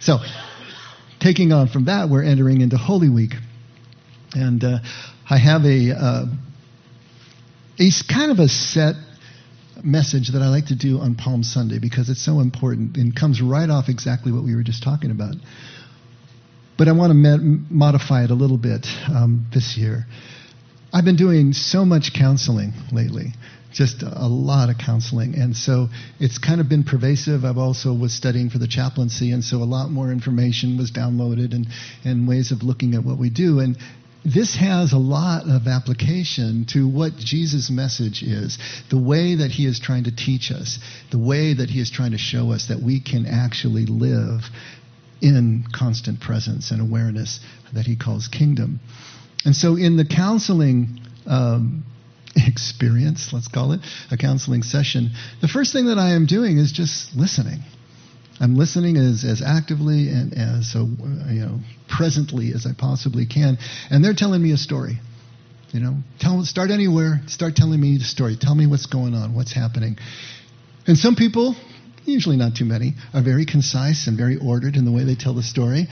So, taking on from that, we're entering into Holy Week. And uh, I have a, uh, a kind of a set message that I like to do on Palm Sunday because it's so important and comes right off exactly what we were just talking about. But I want to modify it a little bit um, this year. I've been doing so much counseling lately, just a lot of counseling, and so it's kind of been pervasive. I've also was studying for the chaplaincy, and so a lot more information was downloaded and and ways of looking at what we do. And this has a lot of application to what Jesus' message is, the way that he is trying to teach us, the way that he is trying to show us that we can actually live in constant presence and awareness that he calls kingdom. And so, in the counseling um, experience, let's call it a counseling session, the first thing that I am doing is just listening. I'm listening as, as actively and as so, you know presently as I possibly can, and they're telling me a story. You know, tell start anywhere. Start telling me the story. Tell me what's going on, what's happening. And some people, usually not too many, are very concise and very ordered in the way they tell the story.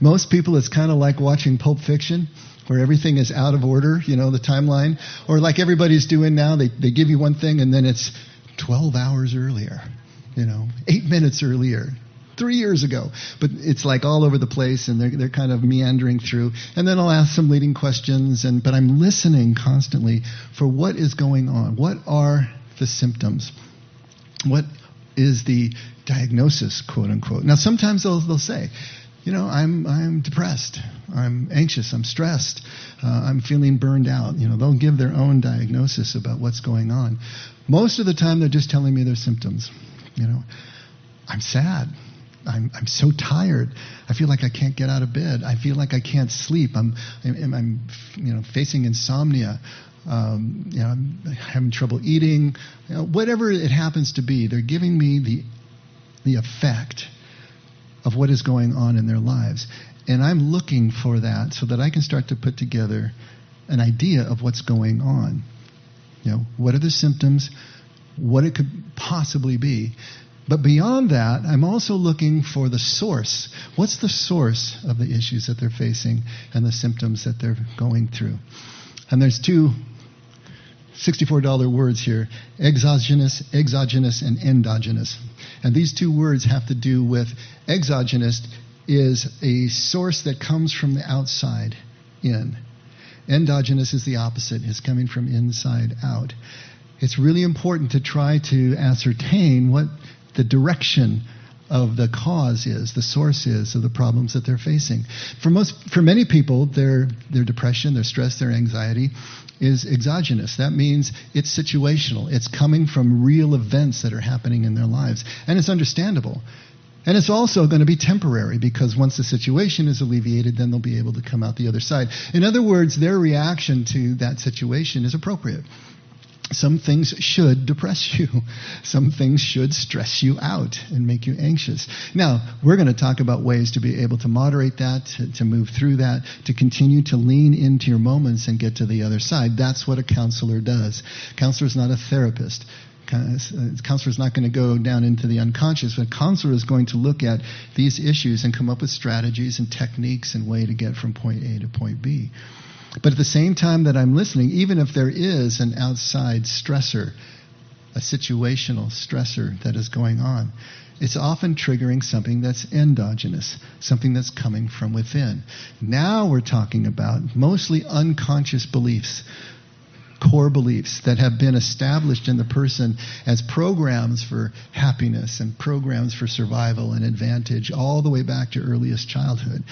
Most people, it's kind of like watching Pulp Fiction where everything is out of order, you know, the timeline. Or like everybody's doing now, they, they give you one thing and then it's 12 hours earlier you know, eight minutes earlier, three years ago. But it's like all over the place, and they're they're kind of meandering through. And then I'll ask some leading questions, and but I'm listening constantly for what is going on. What are the symptoms? What is the diagnosis, quote unquote? Now sometimes they'll they'll say. You know, I'm I'm depressed. I'm anxious. I'm stressed. Uh, I'm feeling burned out. You know, they'll give their own diagnosis about what's going on. Most of the time, they're just telling me their symptoms. You know, I'm sad. I'm, I'm so tired. I feel like I can't get out of bed. I feel like I can't sleep. I'm, I'm, I'm you know, facing insomnia. Um, you know, I'm having trouble eating. You know, whatever it happens to be, they're giving me the, the effect of what is going on in their lives. And I'm looking for that so that I can start to put together an idea of what's going on. You know, what are the symptoms? what it could possibly be. But beyond that, I'm also looking for the source. What's the source of the issues that they're facing and the symptoms that they're going through? And there's two $64 words here exogenous, exogenous, and endogenous. And these two words have to do with exogenous is a source that comes from the outside in. Endogenous is the opposite, is coming from inside out it's really important to try to ascertain what the direction of the cause is, the source is of the problems that they're facing. For most, for many people, their their depression, their stress, their anxiety is exogenous. That means it's situational. It's coming from real events that are happening in their lives, and it's understandable. And it's also going to be temporary because once the situation is alleviated, then they'll be able to come out the other side. In other words, their reaction to that situation is appropriate. Some things should depress you. Some things should stress you out and make you anxious. Now, we're going to talk about ways to be able to moderate that, to, to, move through that, to continue to lean into your moments and get to the other side. That's what a counselor does. Counselor is not a therapist. Uh, counselor is not going to go down into the unconscious, but counselor is going to look at these issues and come up with strategies and techniques and way to get from point A to point B. But at the same time that I'm listening, even if there is an outside stressor, a situational stressor that is going on, it's often triggering something that's endogenous, something that's coming from within. Now we're talking about mostly unconscious beliefs, core beliefs that have been established in the person as programs for happiness and programs for survival and advantage all the way back to earliest childhood.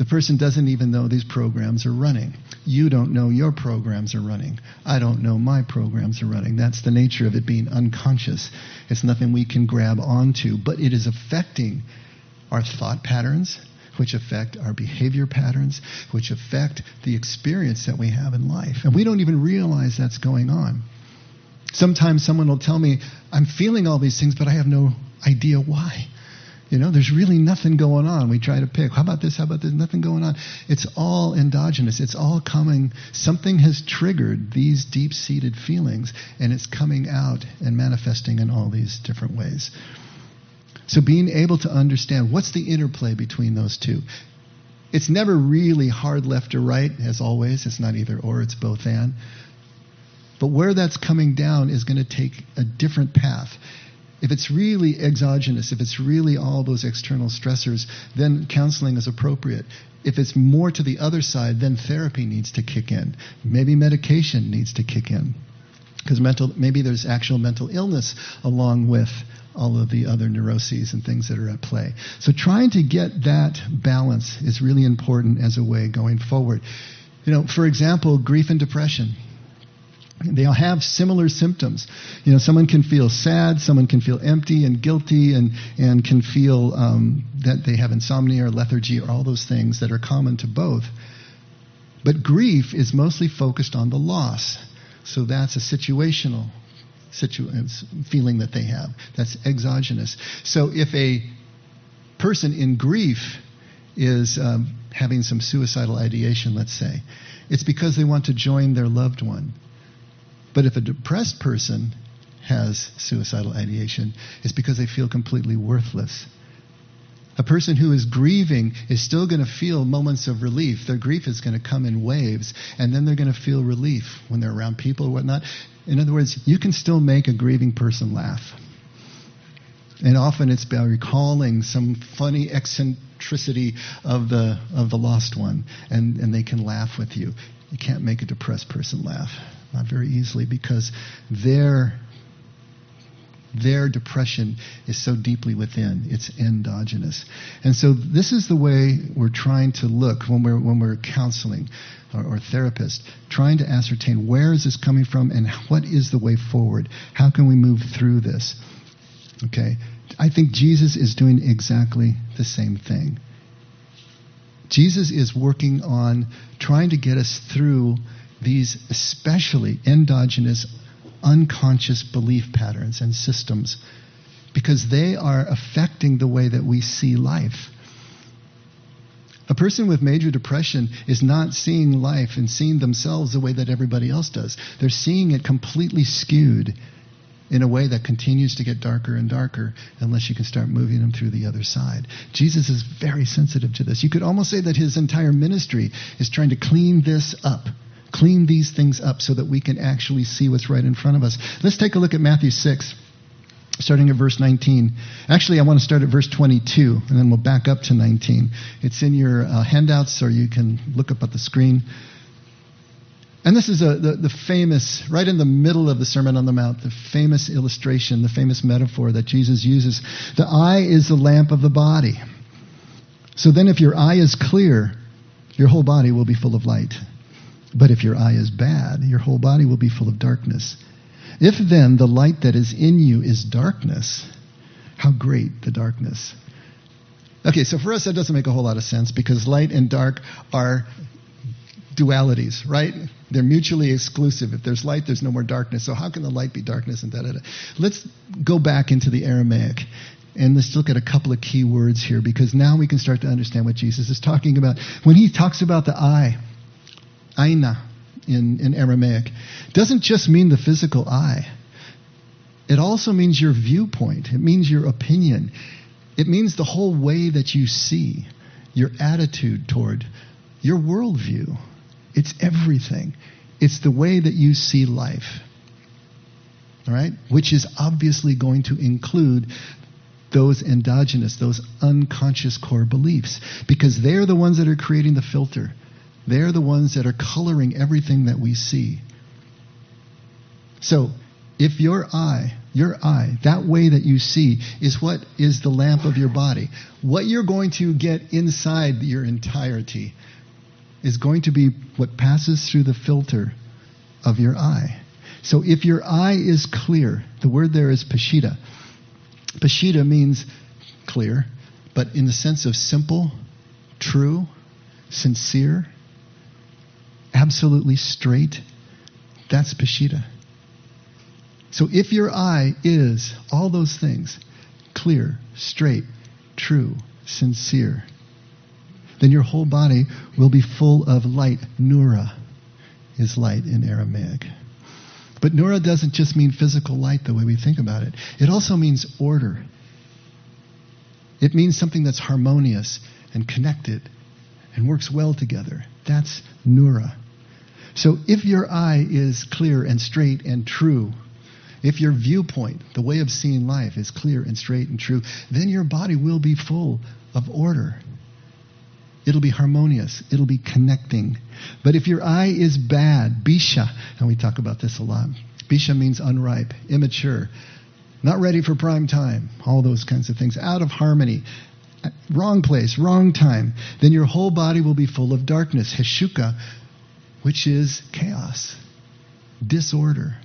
The person doesn't even know these programs are running. You don't know your programs are running. I don't know my programs are running. That's the nature of it being unconscious. It's nothing we can grab onto, but it is affecting our thought patterns, which affect our behavior patterns, which affect the experience that we have in life. And we don't even realize that's going on. Sometimes someone will tell me, I'm feeling all these things, but I have no idea why. You know, there's really nothing going on. We try to pick, how about this, how about this? Nothing going on. It's all endogenous. It's all coming. Something has triggered these deep seated feelings, and it's coming out and manifesting in all these different ways. So being able to understand what's the interplay between those two. It's never really hard left or right, as always. It's not either or, it's both and. But where that's coming down is going to take a different path. If it's really exogenous, if it's really all those external stressors, then counseling is appropriate. If it's more to the other side, then therapy needs to kick in. Maybe medication needs to kick in. Because mental, maybe there's actual mental illness along with all of the other neuroses and things that are at play. So trying to get that balance is really important as a way going forward. You know, for example, grief and depression. They all have similar symptoms. You know, someone can feel sad, someone can feel empty and guilty, and, and can feel um, that they have insomnia or lethargy or all those things that are common to both. But grief is mostly focused on the loss. So that's a situational situ- feeling that they have. That's exogenous. So if a person in grief is um, having some suicidal ideation, let's say, it's because they want to join their loved one. But if a depressed person has suicidal ideation, it's because they feel completely worthless. A person who is grieving is still going to feel moments of relief. Their grief is going to come in waves, and then they're going to feel relief when they're around people or whatnot. In other words, you can still make a grieving person laugh. And often it's by recalling some funny eccentricity of the, of the lost one, and, and they can laugh with you. You can't make a depressed person laugh, not very easily, because their their depression is so deeply within. It's endogenous. And so this is the way we're trying to look when we're, when we're counseling or, or therapists, trying to ascertain where is this coming from and what is the way forward? How can we move through this? Okay. I think Jesus is doing exactly the same thing. Jesus is working on trying to get us through these especially endogenous unconscious belief patterns and systems because they are affecting the way that we see life. A person with major depression is not seeing life and seeing themselves the way that everybody else does. They're seeing it completely skewed in a way that continues to get darker and darker unless you can start moving them through the other side. Jesus is very sensitive to this. You could almost say that his entire ministry is trying to clean this up clean these things up so that we can actually see what's right in front of us. Let's take a look at Matthew 6, starting at verse 19. Actually, I want to start at verse 22, and then we'll back up to 19. It's in your uh, handouts, or you can look up at the screen. And this is a, the, the famous, right in the middle of the Sermon on the Mount, the famous illustration, the famous metaphor that Jesus uses. The eye is the lamp of the body. So then, if your eye is clear, your whole body will be full of light. But if your eye is bad, your whole body will be full of darkness. If then the light that is in you is darkness, how great the darkness. Okay, so for us that doesn't make a whole lot of sense because light and dark are dualities, right? They're mutually exclusive. If there's light, there's no more darkness. So how can the light be darkness and da da da? Let's go back into the Aramaic and let's look at a couple of key words here because now we can start to understand what Jesus is talking about. When he talks about the eye, aina in, in Aramaic, doesn't just mean the physical eye. It also means your viewpoint. It means your opinion. It means the whole way that you see, your attitude toward your worldview. It's everything. It's the way that you see life. All right? Which is obviously going to include those endogenous, those unconscious core beliefs, because they're the ones that are creating the filter. They're the ones that are coloring everything that we see. So, if your eye, your eye, that way that you see, is what is the lamp of your body, what you're going to get inside your entirety is going to be what passes through the filter of your eye. So if your eye is clear, the word there is pashita. Pashita means clear, but in the sense of simple, true, sincere, absolutely straight, that's Pashita. So if your eye is all those things, clear, straight, true, sincere, then your whole body will be full of light. Nura is light in Aramaic. But Nura doesn't just mean physical light the way we think about it. It also means order. It means something that's harmonious and connected and works well together. That's Nura. So if your eye is clear and straight and true, if your viewpoint, the way of seeing life, is clear and straight and true, then your body will be full of order. It'll be harmonious. It'll be connecting. But if your eye is bad, bisha, and we talk about this a lot, bisha means unripe, immature, not ready for prime time, all those kinds of things, out of harmony, wrong place, wrong time, then your whole body will be full of darkness, heshuka, which is chaos, disorder.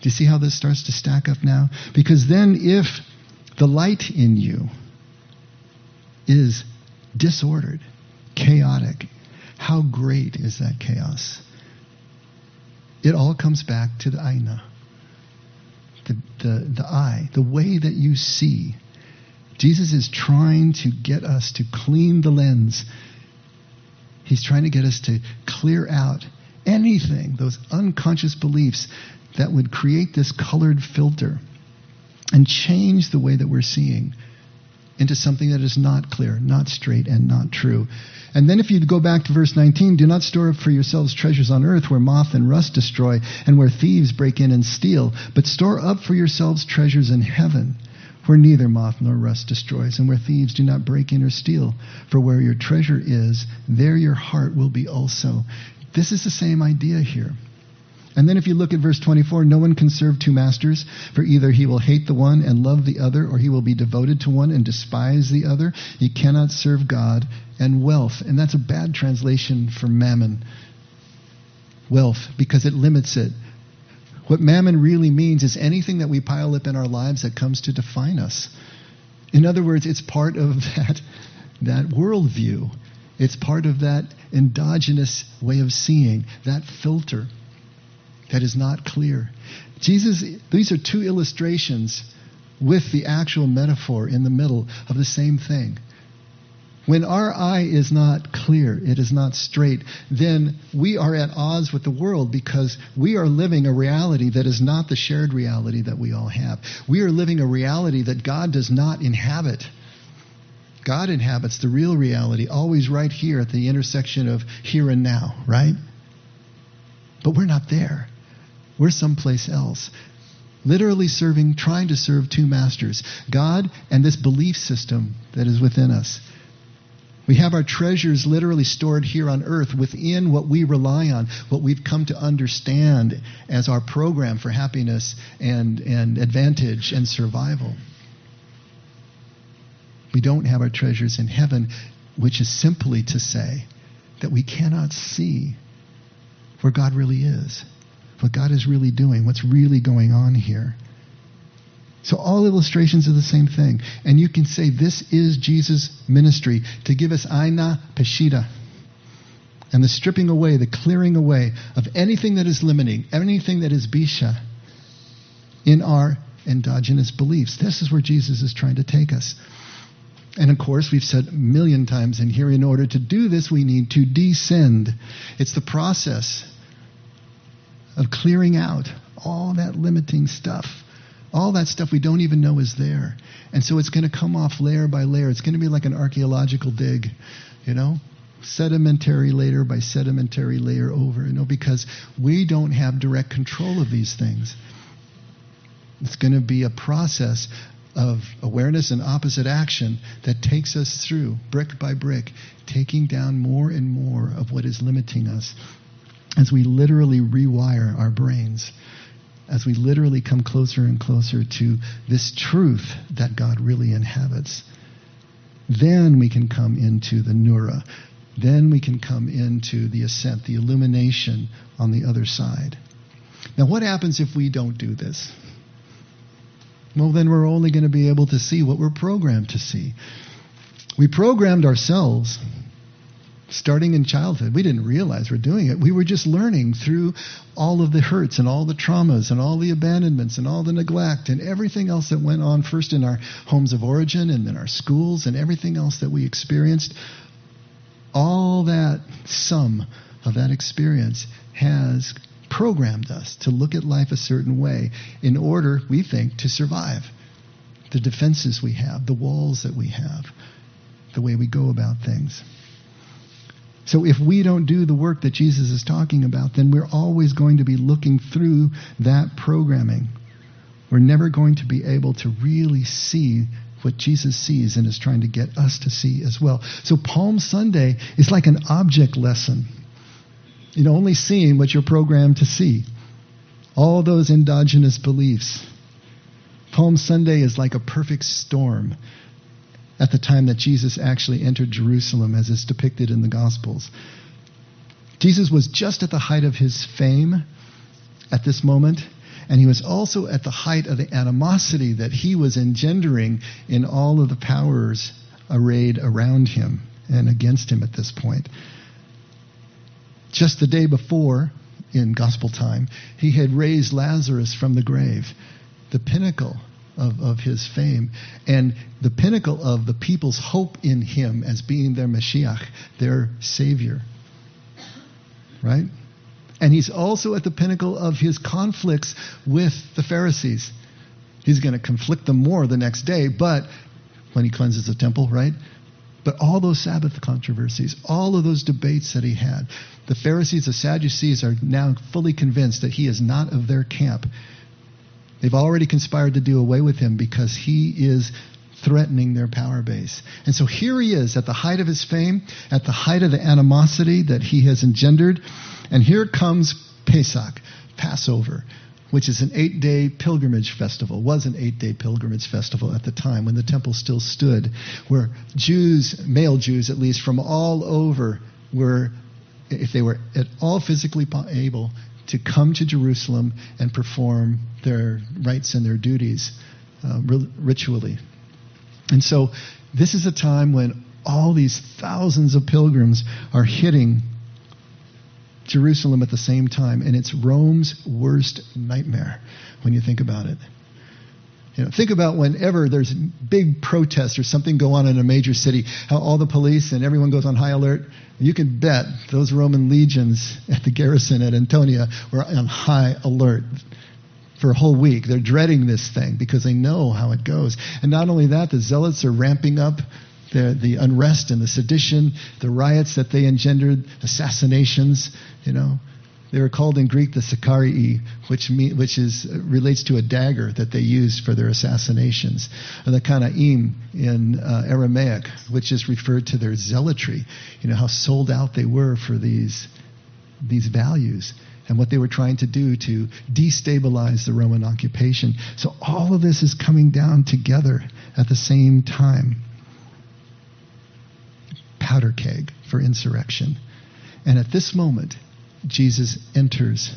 Do you see how this starts to stack up now? Because then, if the light in you is disordered, chaotic, how great is that chaos? It all comes back to the aina, the, the, the eye, the way that you see. Jesus is trying to get us to clean the lens. He's trying to get us to clear out anything, those unconscious beliefs that would create this colored filter and change the way that we're seeing into something that is not clear, not straight, and not true. And then if you go back to verse 19, do not store up for yourselves treasures on earth where moth and rust destroy and where thieves break in and steal, but store up for yourselves treasures in heaven where neither moth nor rust destroys and where thieves do not break in or steal. For where your treasure is, there your heart will be also. This is the same idea here. And then if you look at verse 24, no one can serve two masters, for either he will hate the one and love the other, or he will be devoted to one and despise the other. You cannot serve God and wealth. And that's a bad translation for mammon. Wealth, because it limits it. What mammon really means is anything that we pile up in our lives that comes to define us. In other words, it's part of that, that worldview. It's part of that endogenous way of seeing, that filter that is not clear. Jesus, these are two illustrations with the actual metaphor in the middle of the same thing. When our eye is not clear, it is not straight, then we are at odds with the world because we are living a reality that is not the shared reality that we all have. We are living a reality that God does not inhabit. God inhabits the real reality, always right here at the intersection of here and now, right? But we're not there. We're someplace else. Literally serving, trying to serve two masters God and this belief system that is within us. We have our treasures literally stored here on earth within what we rely on, what we've come to understand as our program for happiness and, and advantage and survival. We don't have our treasures in heaven, which is simply to say that we cannot see where God really is what God is really doing, what's really going on here. So all illustrations are the same thing. And you can say this is Jesus' ministry to give us aina peshita. And the stripping away, the clearing away of anything that is limiting, anything that is bisha in our endogenous beliefs. This is where Jesus is trying to take us. And of course, we've said a million times in here, in order to do this, we need to descend. It's the process of clearing out all that limiting stuff. All that stuff we don't even know is there. And so it's going to come off layer by layer. It's going to be like an archaeological dig, you know? Sedimentary layer by sedimentary layer over, you know, because we don't have direct control of these things. It's going to be a process of awareness and opposite action that takes us through, brick by brick, taking down more and more of what is limiting us as we literally rewire our brains, as we literally come closer and closer to this truth that God really inhabits, then we can come into the Nura. Then we can come into the ascent, the illumination on the other side. Now, what happens if we don't do this? Well, then we're only going to be able to see what we're programmed to see. We programmed ourselves starting in childhood. We didn't realize we're doing it. We were just learning through all of the hurts and all the traumas and all the abandonments and all the neglect and everything else that went on first in our homes of origin and then our schools and everything else that we experienced. All that sum of that experience has programmed us to look at life a certain way in order, we think, to survive the defenses we have, the walls that we have, the way we go about things. So if we don't do the work that Jesus is talking about, then we're always going to be looking through that programming. We're never going to be able to really see what Jesus sees and is trying to get us to see as well. So Palm Sunday is like an object lesson. Know, only seeing what you're programmed to see. All those endogenous beliefs. Palm Sunday is like a perfect storm at the time that Jesus actually entered Jerusalem, as is depicted in the Gospels. Jesus was just at the height of his fame at this moment, and he was also at the height of the animosity that he was engendering in all of the powers arrayed around him and against him at this point. Just the day before, in gospel time, he had raised Lazarus from the grave, the pinnacle of, of his fame and the pinnacle of the people's hope in him as being their Mashiach, their Savior. Right? And he's also at the pinnacle of his conflicts with the Pharisees. He's going to conflict them more the next day, but when he cleanses the temple, right? But all those Sabbath controversies, all of those debates that he had, the Pharisees, the Sadducees are now fully convinced that he is not of their camp. They've already conspired to do away with him because he is threatening their power base. And so here he is at the height of his fame, at the height of the animosity that he has engendered. And here comes Pesach, Passover, which is an eight day pilgrimage festival, was an eight day pilgrimage festival at the time when the temple still stood, where Jews, male Jews at least, from all over were, if they were at all physically able, to come to Jerusalem and perform their rites and their duties uh, ritually. And so this is a time when all these thousands of pilgrims are hitting Jerusalem at the same time, and it's Rome's worst nightmare when you think about it. You know, think about whenever there's big protests or something go on in a major city, how all the police and everyone goes on high alert. You can bet those Roman legions at the garrison at Antonia were on high alert for a whole week. They're dreading this thing because they know how it goes. And not only that, the zealots are ramping up the, the unrest and the sedition, the riots that they engendered, assassinations, you know. They were called in Greek the Sicarii, which, mean, which is, uh, relates to a dagger that they used for their assassinations. And the Kanaim in uh, Aramaic, which is referred to their zealotry, you know, how sold out they were for these, these values and what they were trying to do to destabilize the Roman occupation. So all of this is coming down together at the same time. Powder keg for insurrection. And at this moment, Jesus enters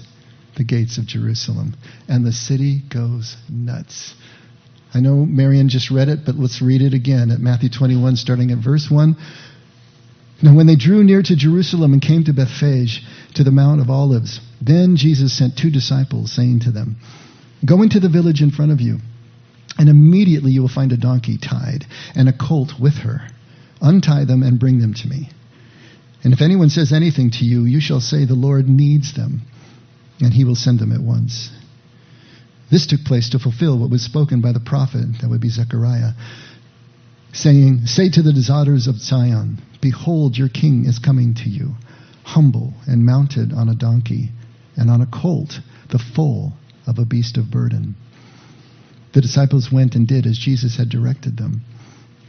the gates of Jerusalem, and the city goes nuts. I know Marion just read it, but let's read it again at Matthew 21, starting at verse 1. Now, when they drew near to Jerusalem and came to Bethphage, to the Mount of Olives, then Jesus sent two disciples, saying to them, Go into the village in front of you, and immediately you will find a donkey tied, and a colt with her. Untie them and bring them to me. And if anyone says anything to you, you shall say, The Lord needs them, and he will send them at once. This took place to fulfill what was spoken by the prophet, that would be Zechariah, saying, Say to the daughters of Zion, Behold, your king is coming to you, humble and mounted on a donkey, and on a colt, the foal of a beast of burden. The disciples went and did as Jesus had directed them.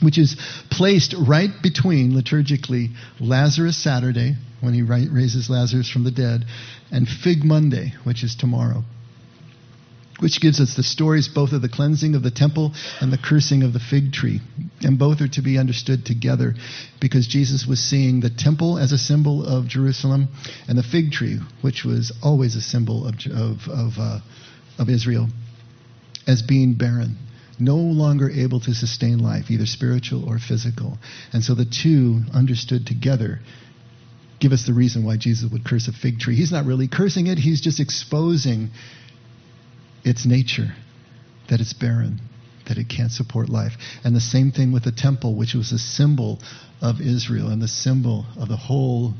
which is placed right between liturgically Lazarus Saturday, when he raises Lazarus from the dead, and Fig Monday, which is tomorrow. Which gives us the stories both of the cleansing of the temple and the cursing of the fig tree. And both are to be understood together because Jesus was seeing the temple as a symbol of Jerusalem and the fig tree, which was always a symbol of, of, of, uh, of Israel, as being barren no longer able to sustain life, either spiritual or physical. And so the two understood together give us the reason why Jesus would curse a fig tree. He's not really cursing it, he's just exposing its nature, that it's barren, that it can't support life. And the same thing with the temple, which was a symbol of Israel and the symbol of the whole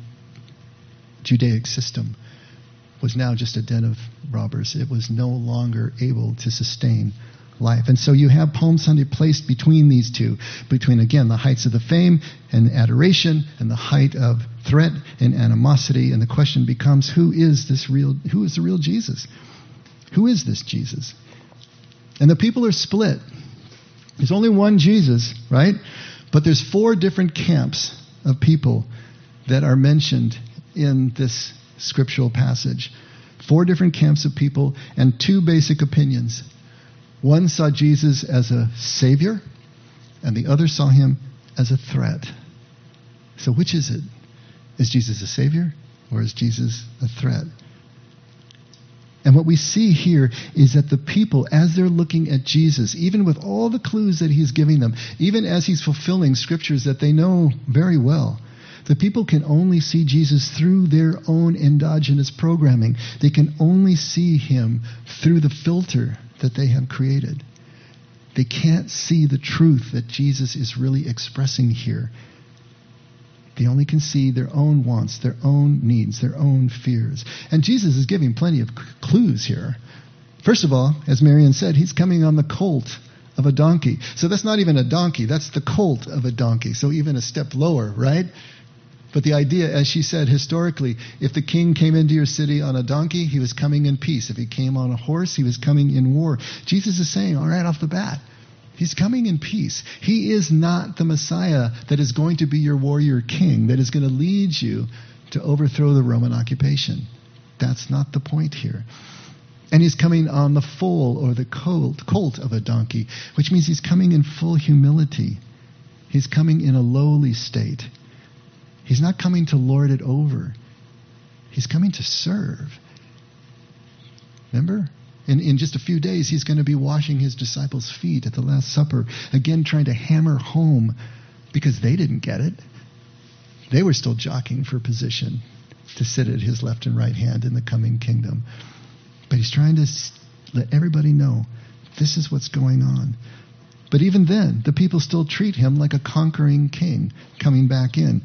Judaic system was now just a den of robbers. It was no longer able to sustain life. And so you have Palm Sunday placed between these two, between, again, the heights of the fame and adoration and the height of threat and animosity. And the question becomes who is this real, who is the real Jesus? Who is this Jesus? And the people are split. There's only one Jesus, right? But there's four different camps of people that are mentioned in this scriptural passage. Four different camps of people and two basic opinions. One saw Jesus as a savior, and the other saw him as a threat. So, which is it? Is Jesus a savior, or is Jesus a threat? And what we see here is that the people, as they're looking at Jesus, even with all the clues that he's giving them, even as he's fulfilling scriptures that they know very well, the people can only see Jesus through their own endogenous programming. They can only see him through the filter that they have created. They can't see the truth that Jesus is really expressing here. They only can see their own wants, their own needs, their own fears. And Jesus is giving plenty of clues here. First of all, as Marion said, he's coming on the colt of a donkey. So that's not even a donkey, that's the colt of a donkey. So even a step lower, right? But the idea, as she said, historically, if the king came into your city on a donkey, he was coming in peace. If he came on a horse, he was coming in war. Jesus is saying, all right off the bat, he's coming in peace. He is not the Messiah that is going to be your warrior king, that is going to lead you to overthrow the Roman occupation. That's not the point here. And he's coming on the foal or the colt, colt of a donkey, which means he's coming in full humility. He's coming in a lowly state. He's not coming to lord it over. He's coming to serve. Remember? In, in just a few days, he's going to be washing his disciples' feet at the Last Supper, again trying to hammer home because they didn't get it. They were still jockeying for position to sit at his left and right hand in the coming kingdom. But he's trying to let everybody know this is what's going on. But even then, the people still treat him like a conquering king coming back in.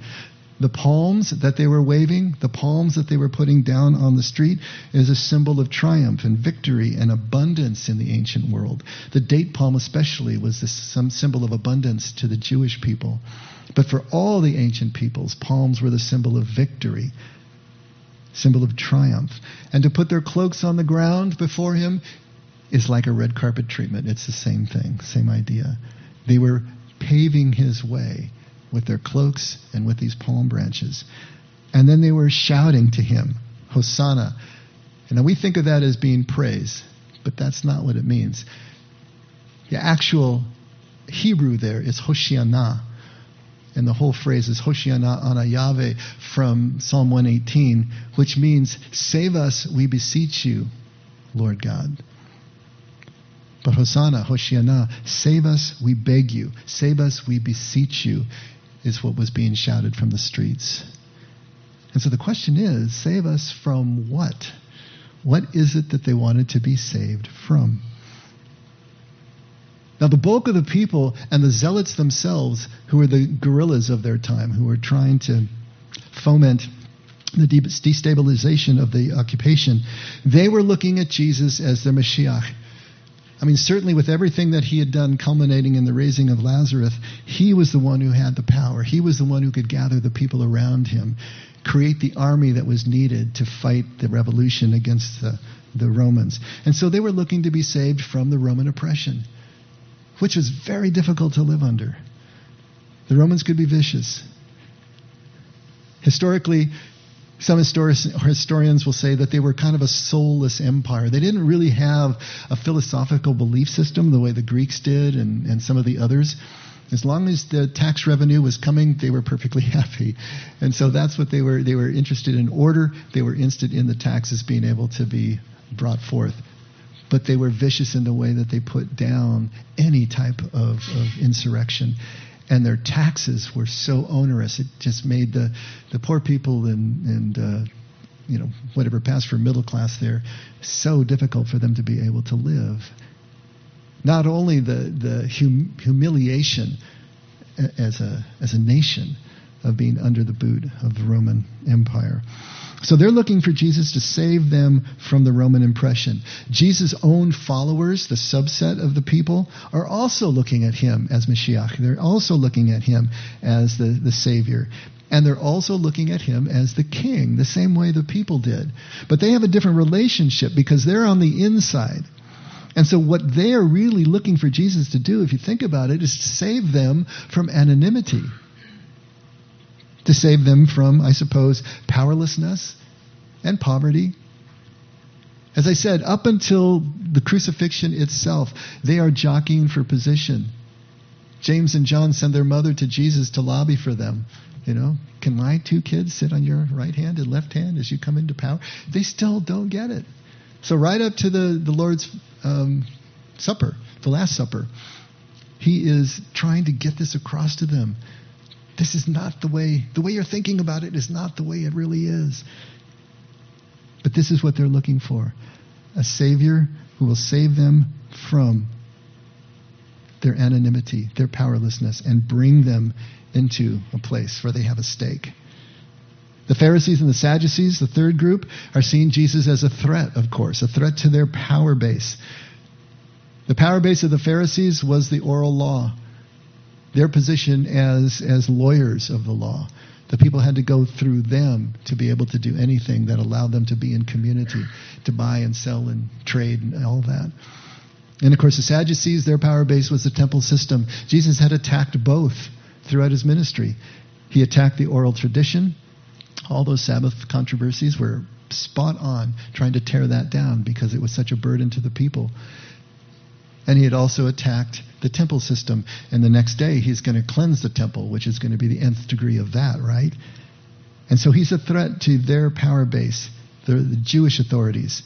The palms that they were waving, the palms that they were putting down on the street, is a symbol of triumph and victory and abundance in the ancient world. The date palm, especially, was this, some symbol of abundance to the Jewish people. But for all the ancient peoples, palms were the symbol of victory, symbol of triumph. And to put their cloaks on the ground before him is like a red carpet treatment. It's the same thing, same idea. They were paving his way with their cloaks and with these palm branches. And then they were shouting to him, Hosanna. And now we think of that as being praise, but that's not what it means. The actual Hebrew there is Hoshiana. And the whole phrase is Hoshiana ana Yahweh from Psalm 118, which means, Save us, we beseech you, Lord God. But Hosanna, Hoshiana, save us, we beg you. Save us, we beseech you is what was being shouted from the streets. And so the question is save us from what? What is it that they wanted to be saved from? Now, the bulk of the people and the zealots themselves, who were the guerrillas of their time, who were trying to foment the destabilization of the occupation, they were looking at Jesus as their Mashiach, I mean, certainly with everything that he had done, culminating in the raising of Lazarus, he was the one who had the power. He was the one who could gather the people around him, create the army that was needed to fight the revolution against the, the Romans. And so they were looking to be saved from the Roman oppression, which was very difficult to live under. The Romans could be vicious. Historically, some historians will say that they were kind of a soulless empire. They didn't really have a philosophical belief system the way the Greeks did and, and some of the others. As long as the tax revenue was coming, they were perfectly happy. And so that's what they were. They were interested in order. They were interested in the taxes being able to be brought forth. but they were vicious in the way that they put down any type of, of insurrection. And their taxes were so onerous, it just made the, the poor people and, and uh, you know, whatever passed for middle class there so difficult for them to be able to live. Not only the, the hum, humiliation as a, as a nation of being under the boot of the Roman Empire, so they're looking for Jesus to save them from the Roman oppression. Jesus' own followers, the subset of the people, are also looking at him as Mashiach. They're also looking at him as the, the Savior. And they're also looking at him as the king, the same way the people did. But they have a different relationship because they're on the inside. And so, what they are really looking for Jesus to do, if you think about it, is to save them from anonymity to save them from, I suppose, powerlessness and poverty. As I said, up until the crucifixion itself, they are jockeying for position. James and John send their mother to Jesus to lobby for them. You know, can my two kids sit on your right hand and left hand as you come into power? They still don't get it. So, right up to the, the Lord's um, Supper, the Last Supper, he is trying to get this across to them. This is not the way, the way you're thinking about it is not the way it really is. But this is what they're looking for a Savior who will save them from their anonymity, their powerlessness, and bring them into a place where they have a stake. The Pharisees and the Sadducees, the third group, are seeing Jesus as a threat, of course, a threat to their power base. The power base of the Pharisees was the oral law their position as, as lawyers of the law. The people had to go through them to be able to do anything that allowed them to be in community, to buy and sell and trade and all that. And of course, the Sadducees, their power base was the temple system. Jesus had attacked both throughout his ministry. He attacked the oral tradition. All those Sabbath controversies were spot on trying to tear that down because it was such a burden to the people. And he had also attacked the temple system. And the next day, he's going to cleanse the temple, which is going to be the nth degree of that, right? And so he's a threat to their power base, the, the Jewish authorities.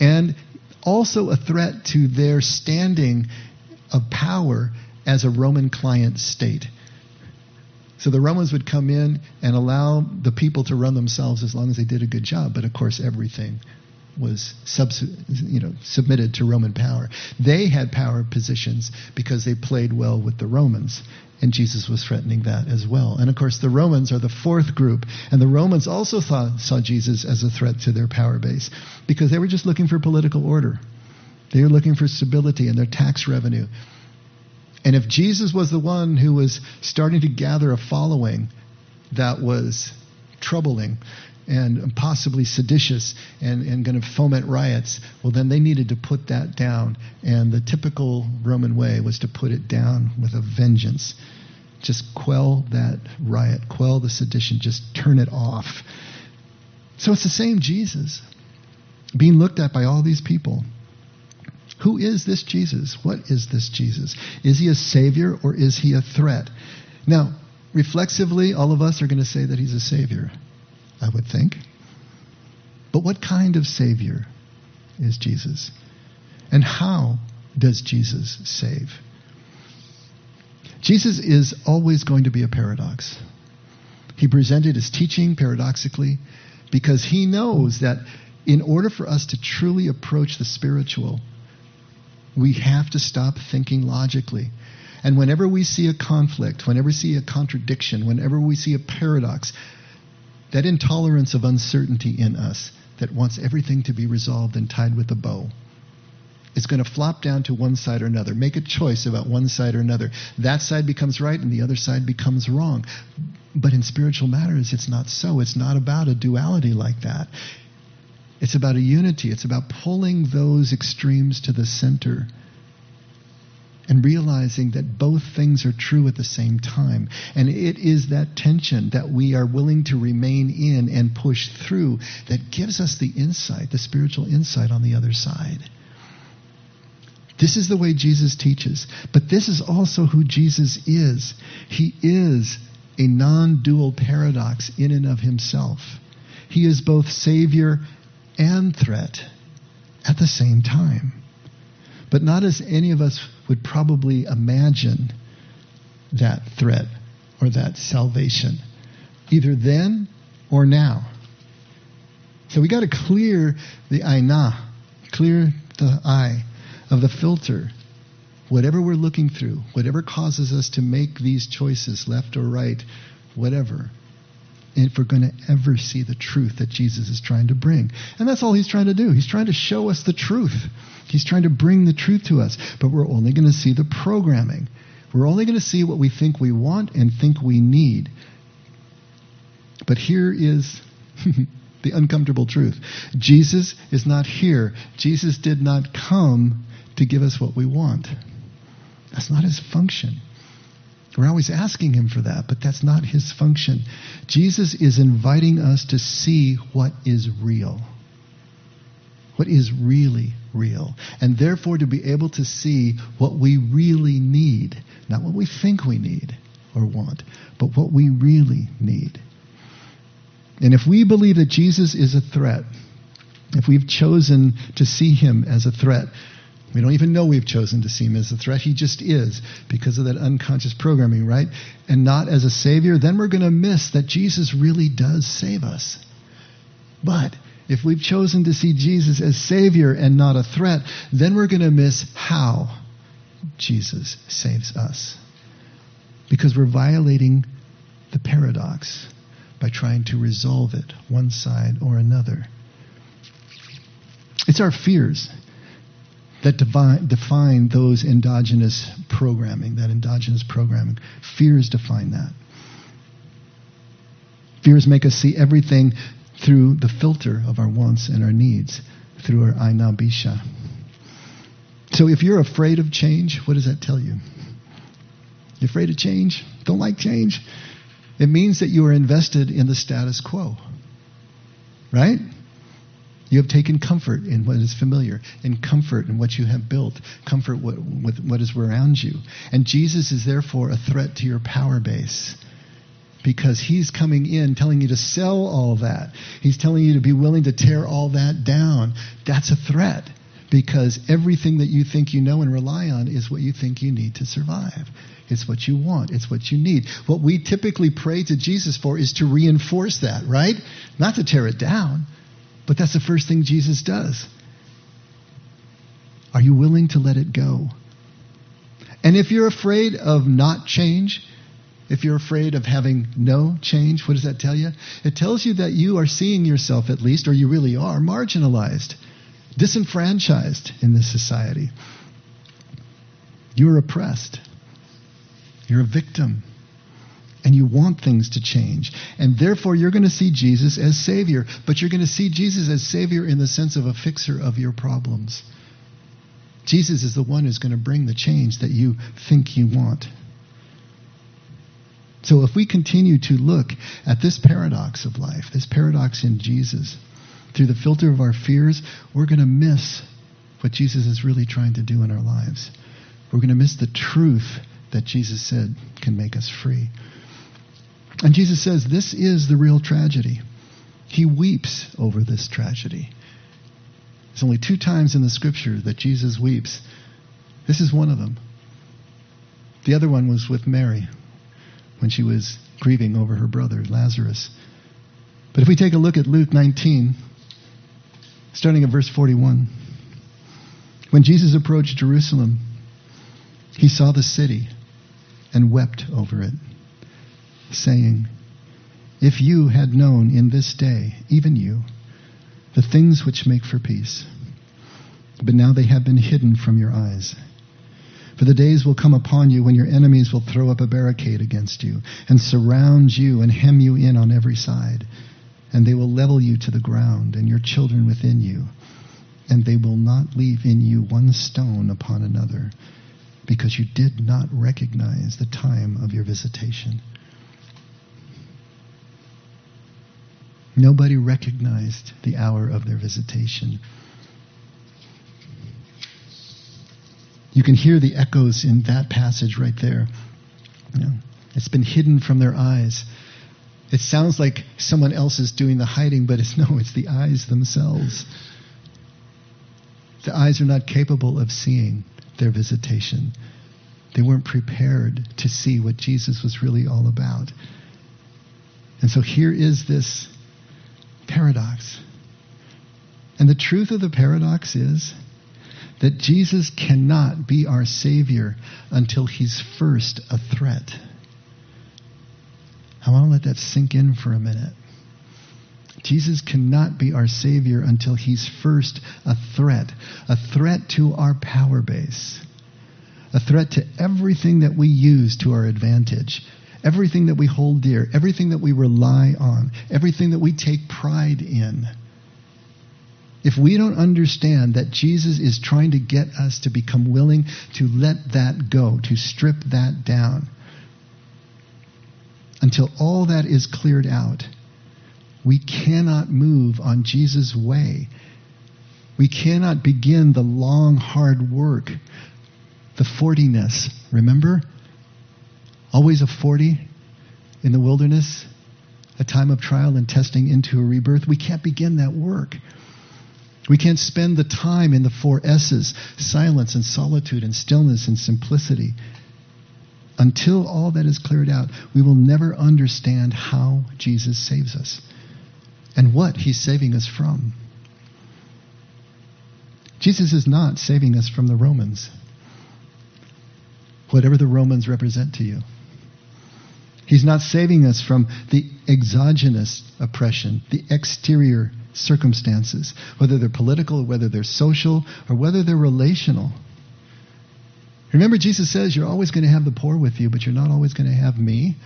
And also a threat to their standing of power as a Roman client state. So the Romans would come in and allow the people to run themselves as long as they did a good job. But of course, everything was you know, submitted to Roman power. They had power positions because they played well with the Romans. And Jesus was threatening that as well. And of course, the Romans are the fourth group. And the Romans also thought, saw Jesus as a threat to their power base because they were just looking for political order. They were looking for stability in their tax revenue. And if Jesus was the one who was starting to gather a following that was troubling, and possibly seditious and, and going to foment riots, well, then they needed to put that down. And the typical Roman way was to put it down with a vengeance. Just quell that riot, quell the sedition, just turn it off. So it's the same Jesus being looked at by all these people. Who is this Jesus? What is this Jesus? Is he a savior or is he a threat? Now, reflexively, all of us are going to say that he's a savior. I would think. But what kind of Savior is Jesus? And how does Jesus save? Jesus is always going to be a paradox. He presented his teaching paradoxically because he knows that in order for us to truly approach the spiritual, we have to stop thinking logically. And whenever we see a conflict, whenever we see a contradiction, whenever we see a paradox, that intolerance of uncertainty in us that wants everything to be resolved and tied with a bow is going to flop down to one side or another. Make a choice about one side or another. That side becomes right and the other side becomes wrong. But in spiritual matters, it's not so. It's not about a duality like that. It's about a unity. It's about pulling those extremes to the center and realizing that both things are true at the same time. And it is that tension that we are willing to remain in and push through that gives us the insight, the spiritual insight on the other side. This is the way Jesus teaches. But this is also who Jesus is. He is a non dual paradox in and of himself. He is both Savior and threat. at the same time. But not as any of us would probably imagine that threat or that salvation, either then or now. So we got to clear the aina, clear the eye of the filter. Whatever we're looking through, whatever causes us to make these choices, left or right, whatever, if we're going to ever see the truth that Jesus is trying to bring. And that's all he's trying to do. He's trying to show us the truth. He's trying to bring the truth to us. But we're only going to see the programming. We're only going to see what we think we want and think we need. But here is the uncomfortable truth Jesus is not here. Jesus did not come to give us what we want. That's not his function. We're always asking him for that, but that's not his function. Jesus is inviting us to see what is real. What is really real. And therefore to be able to see what we really need. Not what we think we need or want, but what we really need. And if we believe that Jesus is a threat, if we've chosen to see him as a threat, we don't even know we've chosen to see him as a threat. He just is because of that unconscious programming, right? And not as a savior, then we're going to miss that Jesus really does save us. But if we've chosen to see Jesus as savior and not a threat, then we're going to miss how Jesus saves us. Because we're violating the paradox by trying to resolve it one side or another. It's our fears that define, define those endogenous programming, that endogenous programming. Fears define that. Fears make us see everything through the filter of our wants and our needs, through our aina bisha. So if you're afraid of change, what does that tell you? You're afraid of change? Don't like change? It means that you are invested in the status quo. Right? You have taken comfort in what is familiar, in comfort in what you have built, comfort with what is around you. And Jesus is therefore a threat to your power base because he's coming in telling you to sell all that. He's telling you to be willing to tear all that down. That's a threat because everything that you think you know and rely on is what you think you need to survive. It's what you want. It's what you need. What we typically pray to Jesus for is to reinforce that, right? Not to tear it down. But that's the first thing Jesus does. Are you willing to let it go? And if you're afraid of not change, if you're afraid of having no change, what does that tell you? It tells you that you are seeing yourself, at least, or you really are, marginalized, disenfranchised in this society. You're oppressed. You're a victim and you want things to change. And therefore, you're going to see Jesus as Savior, but you're going to see Jesus as Savior in the sense of a fixer of your problems. Jesus is the one who's going to bring the change that you think you want. So, if we continue to look at this paradox of life, this paradox in Jesus, through the filter of our fears, we're going to miss what Jesus is really trying to do in our lives. We're going to miss the truth that Jesus said can make us free. And Jesus says, This is the real tragedy. He weeps over this tragedy. There's only two times in the scripture that Jesus weeps. This is one of them. The other one was with Mary when she was grieving over her brother, Lazarus. But if we take a look at Luke 19, starting at verse 41, when Jesus approached Jerusalem, he saw the city and wept over it saying, If you had known in this day, even you, the things which make for peace, but now they have been hidden from your eyes. For the days will come upon you when your enemies will throw up a barricade against you and surround you and hem you in on every side. And they will level you to the ground and your children within you. And they will not leave in you one stone upon another because you did not recognize the time of your visitation. Nobody recognized the hour of their visitation. You can hear the echoes in that passage right there. You know, it's been hidden from their eyes. It sounds like someone else is doing the hiding, but it's no, it's the eyes themselves. The eyes are not capable of seeing their visitation. They weren't prepared to see what Jesus was really all about. And so here is this paradox. And the truth of the paradox is that Jesus cannot be our Savior until He's first a threat. I want to let that sink in for a minute. Jesus cannot be our Savior until He's first a threat, a threat to our power base, a threat to everything that we use to our advantage, everything that we hold dear, everything that we rely on, everything that we take pride in. If we don't understand that Jesus is trying to get us to become willing to let that go, to strip that down, until all that is cleared out, we cannot move on Jesus' way. We cannot begin the long, hard work, the fortiness. Remember? Always a 40 in the wilderness, a time of trial and testing into a rebirth. We can't begin that work. We can't spend the time in the four S's silence and solitude and stillness and simplicity. Until all that is cleared out, we will never understand how Jesus saves us and what he's saving us from. Jesus is not saving us from the Romans, whatever the Romans represent to you. He's not saving us from the exogenous oppression, the exterior circumstances, whether they're political, whether they're social, or whether they're relational. Remember, Jesus says you're always going to have the poor with you, but you're not always going to have me.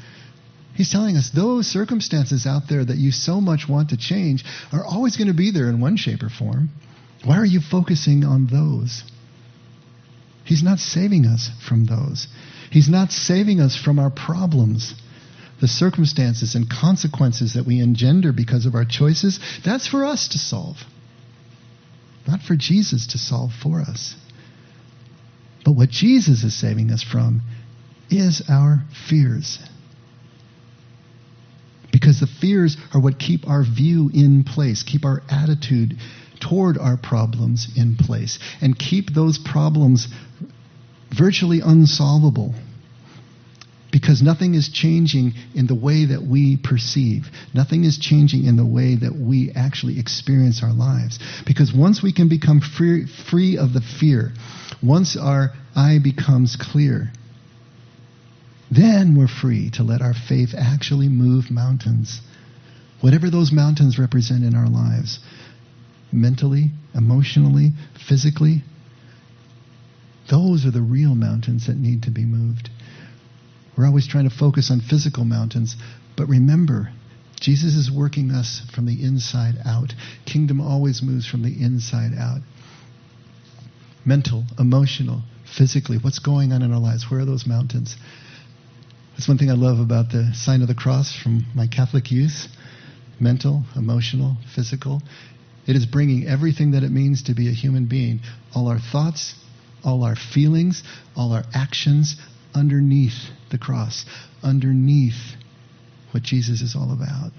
He's telling us those circumstances out there that you so much want to change are always going to be there in one shape or form. Why are you focusing on those? He's not saving us from those. He's not saving us from our problems. The circumstances and consequences that we engender because of our choices, that's for us to solve. Not for Jesus to solve for us. But what Jesus is saving us from is our fears. Because the fears are what keep our view in place, keep our attitude toward our problems in place, and keep those problems virtually unsolvable. Because nothing is changing in the way that we perceive. Nothing is changing in the way that we actually experience our lives. Because once we can become free, free of the fear, once our eye becomes clear, then we're free to let our faith actually move mountains. Whatever those mountains represent in our lives mentally, emotionally, physically those are the real mountains that need to be moved. We're always trying to focus on physical mountains, but remember, Jesus is working us from the inside out. Kingdom always moves from the inside out. Mental, emotional, physically, what's going on in our lives? Where are those mountains? That's one thing I love about the sign of the cross from my Catholic youth mental, emotional, physical. It is bringing everything that it means to be a human being, all our thoughts, all our feelings, all our actions underneath the cross, underneath what Jesus is all about.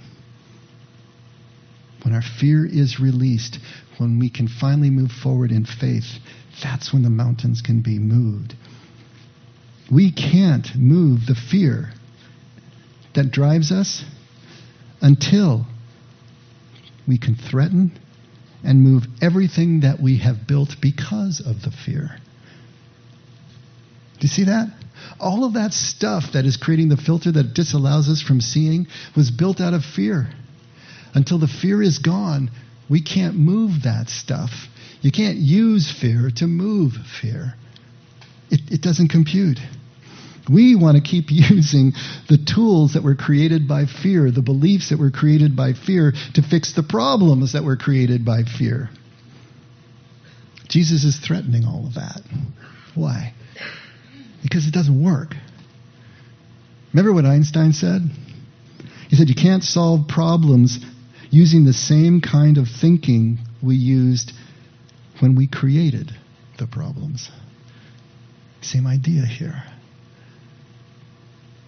When our fear is released, when we can finally move forward in faith, that's when the mountains can be moved. We can't move the fear that drives us until we can threaten and move everything that we have built because of the fear. Do you see that? All of that stuff that is creating the filter that disallows us from seeing was built out of fear. Until the fear is gone, we can't move that stuff. You can't use fear to move fear. It, it doesn't compute. We want to keep using the tools that were created by fear, the beliefs that were created by fear, to fix the problems that were created by fear. Jesus is threatening all of that. Why? Because it doesn't work. Remember what Einstein said? He said, You can't solve problems using the same kind of thinking we used when we created the problems. Same idea here.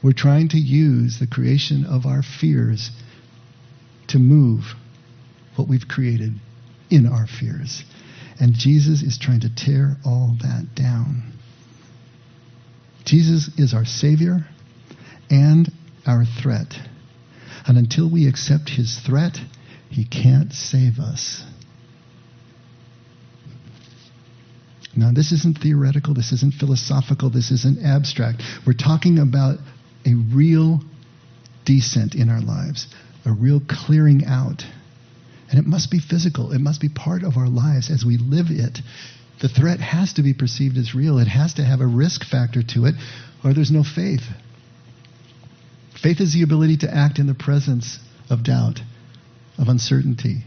We're trying to use the creation of our fears to move what we've created in our fears. And Jesus is trying to tear all that down. Jesus is our Savior and our threat. And until we accept his threat, he can't save us. Now, this isn't theoretical, this isn't philosophical, this isn't abstract. We're talking about a real descent in our lives, a real clearing out. And it must be physical, it must be part of our lives as we live it. The threat has to be perceived as real, it has to have a risk factor to it, or there's no faith. Faith is the ability to act in the presence of doubt, of uncertainty,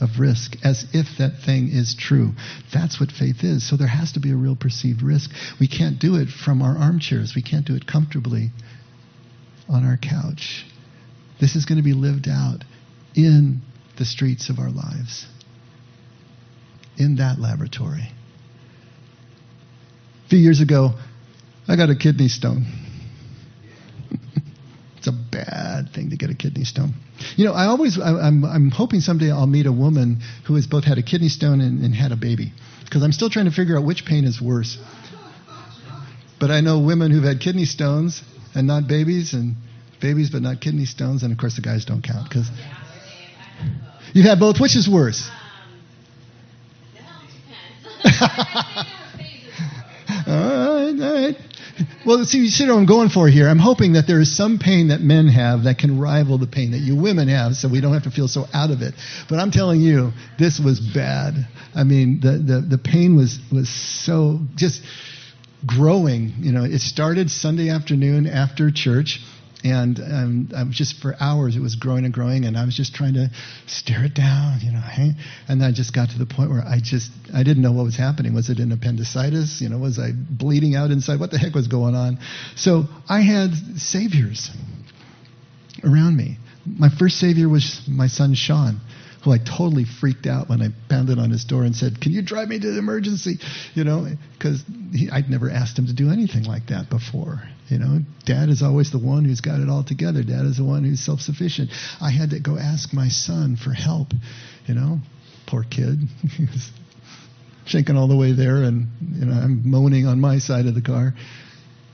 of risk, as if that thing is true. That's what faith is. So there has to be a real perceived risk. We can't do it from our armchairs, we can't do it comfortably on our couch. This is going to be lived out in the streets of our lives, in that laboratory. Few years ago, I got a kidney stone. it's a bad thing to get a kidney stone. You know, I always, I, am I'm, I'm hoping someday I'll meet a woman who has both had a kidney stone and, and had a baby. Because I'm still trying to figure out which pain is worse. But I know women who've had kidney stones and not babies, and babies but not kidney stones, and of course the guys don't count because you've had both. Which is worse? Well, see, you see what I'm going for here. I'm hoping that there is some pain that men have that can rival the pain that you women have, so we don't have to feel so out of it. But I'm telling you, this was bad. I mean, the the, the pain was was so just growing. You know, it started Sunday afternoon after church and um, I was just for hours it was growing and growing, and I was just trying to stare it down, you know. And I just got to the point where I just I didn't know what was happening. Was it an appendicitis? You know, was I bleeding out inside? What the heck was going on? So I had saviors around me. My first savior was my son Sean who I totally freaked out when I pounded on his door and said, "Can you drive me to the emergency?" You know, because I'd never asked him to do anything like that before. You know, Dad is always the one who's got it all together. Dad is the one who's self-sufficient. I had to go ask my son for help. You know, poor kid. he was shaking all the way there, and you know, I'm moaning on my side of the car.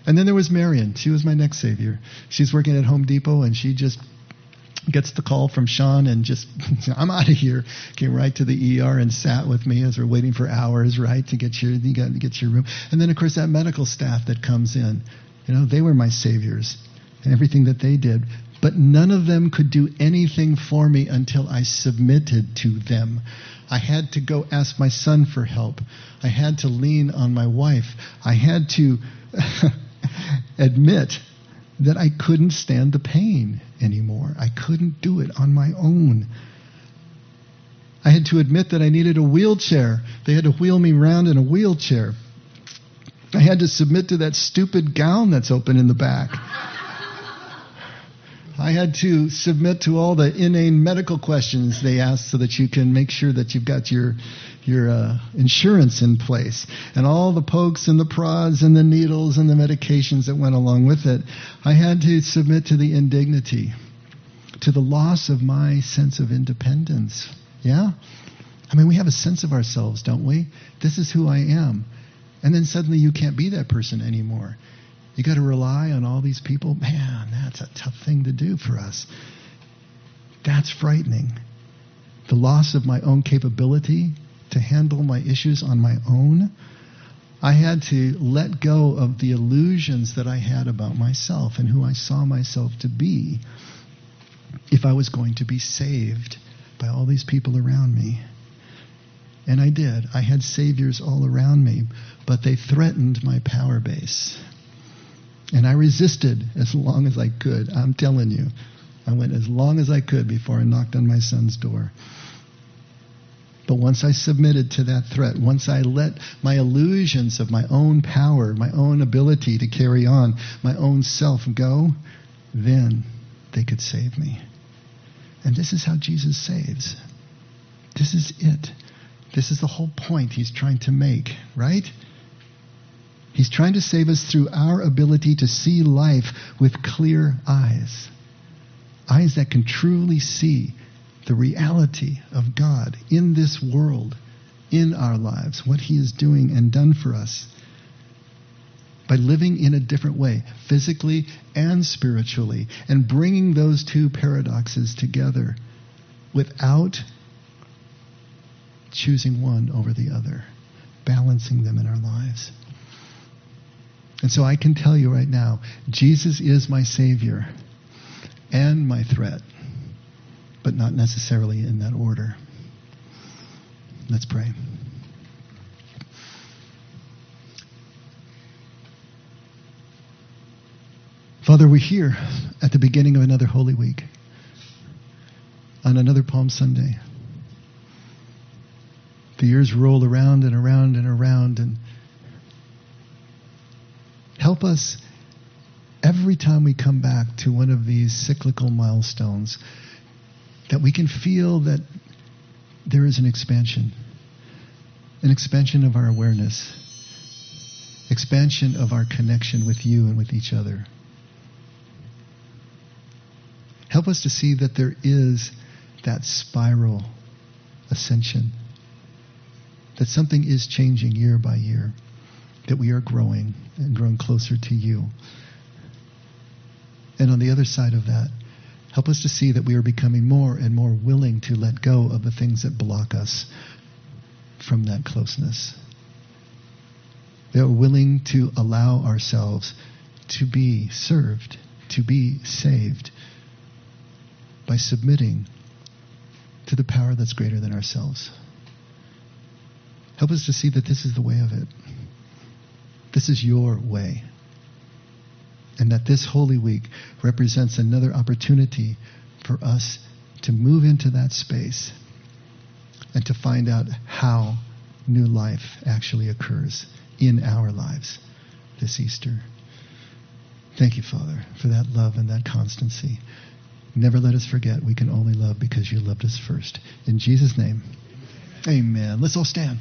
And then there was Marion. She was my next savior. She's working at Home Depot, and she just gets the call from Sean and just, I'm out of here. Came right to the ER and sat with me as we're waiting for hours, right, to get your, you got to get your room. And then, of course, that medical staff that comes in, you know, they were my saviors and everything that they did. But none of them could do anything for me until I submitted to them. I had to go ask my son for help. I had to lean on my wife. I had to admit that I couldn't stand the pain anymore. I couldn't do it on my own. I had to admit that I needed a wheelchair. They had to wheel me around in a wheelchair. I had to submit to that stupid gown that's open in the back. I had to submit to all the inane medical questions they ask so that you can make sure that you've got your your uh, insurance in place and all the pokes and the prods and the needles and the medications that went along with it. I had to submit to the indignity, to the loss of my sense of independence. Yeah? I mean, we have a sense of ourselves, don't we? This is who I am. And then suddenly you can't be that person anymore. You got to rely on all these people. Man, that's a tough thing to do for us. That's frightening. The loss of my own capability to handle my issues on my own. I had to let go of the illusions that I had about myself and who I saw myself to be if I was going to be saved by all these people around me. And I did. I had saviors all around me, but they threatened my power base. And I resisted as long as I could. I'm telling you. I went as long as I could before I knocked on my son's door. But once I submitted to that threat, once I let my illusions of my own power, my own ability to carry on, my own self go, then they could save me. And this is how Jesus saves. This is it. This is the whole point he's trying to make, right? He's trying to save us through our ability to see life with clear eyes. Eyes that can truly see the reality of God in this world in our lives, what He is doing and done for us by living in a different way, physically and spiritually, and bringing those two paradoxes together without choosing one over the other, balancing them in our lives. And so I can tell you right now Jesus is my Savior and my threat, but not necessarily in that order. Let's pray. Father, we're here at the beginning of another Holy Week, on another Palm Sunday. The years roll around and around and around, and help us every time we come back to one of these cyclical milestones that we can feel that there is an expansion, an expansion of our awareness, expansion of our connection with you and with each other. Help us to see that there is that spiral ascension, that something is changing year by year, that we are growing and growing closer to you. And on the other side of that, help us to see that we are becoming more and more willing to let go of the things that block us from that closeness. That we're willing to allow ourselves to be served, to be saved by submitting to the power that's greater than ourselves. Help us to see that this is the way of it. This is your way. And that this Holy Week represents another opportunity for us to move into that space and to find out how new life actually occurs in our lives this Easter. Thank you, Father, for that love and that constancy. Never let us forget we can only love because you loved us first. In Jesus' name, amen. Let's all stand.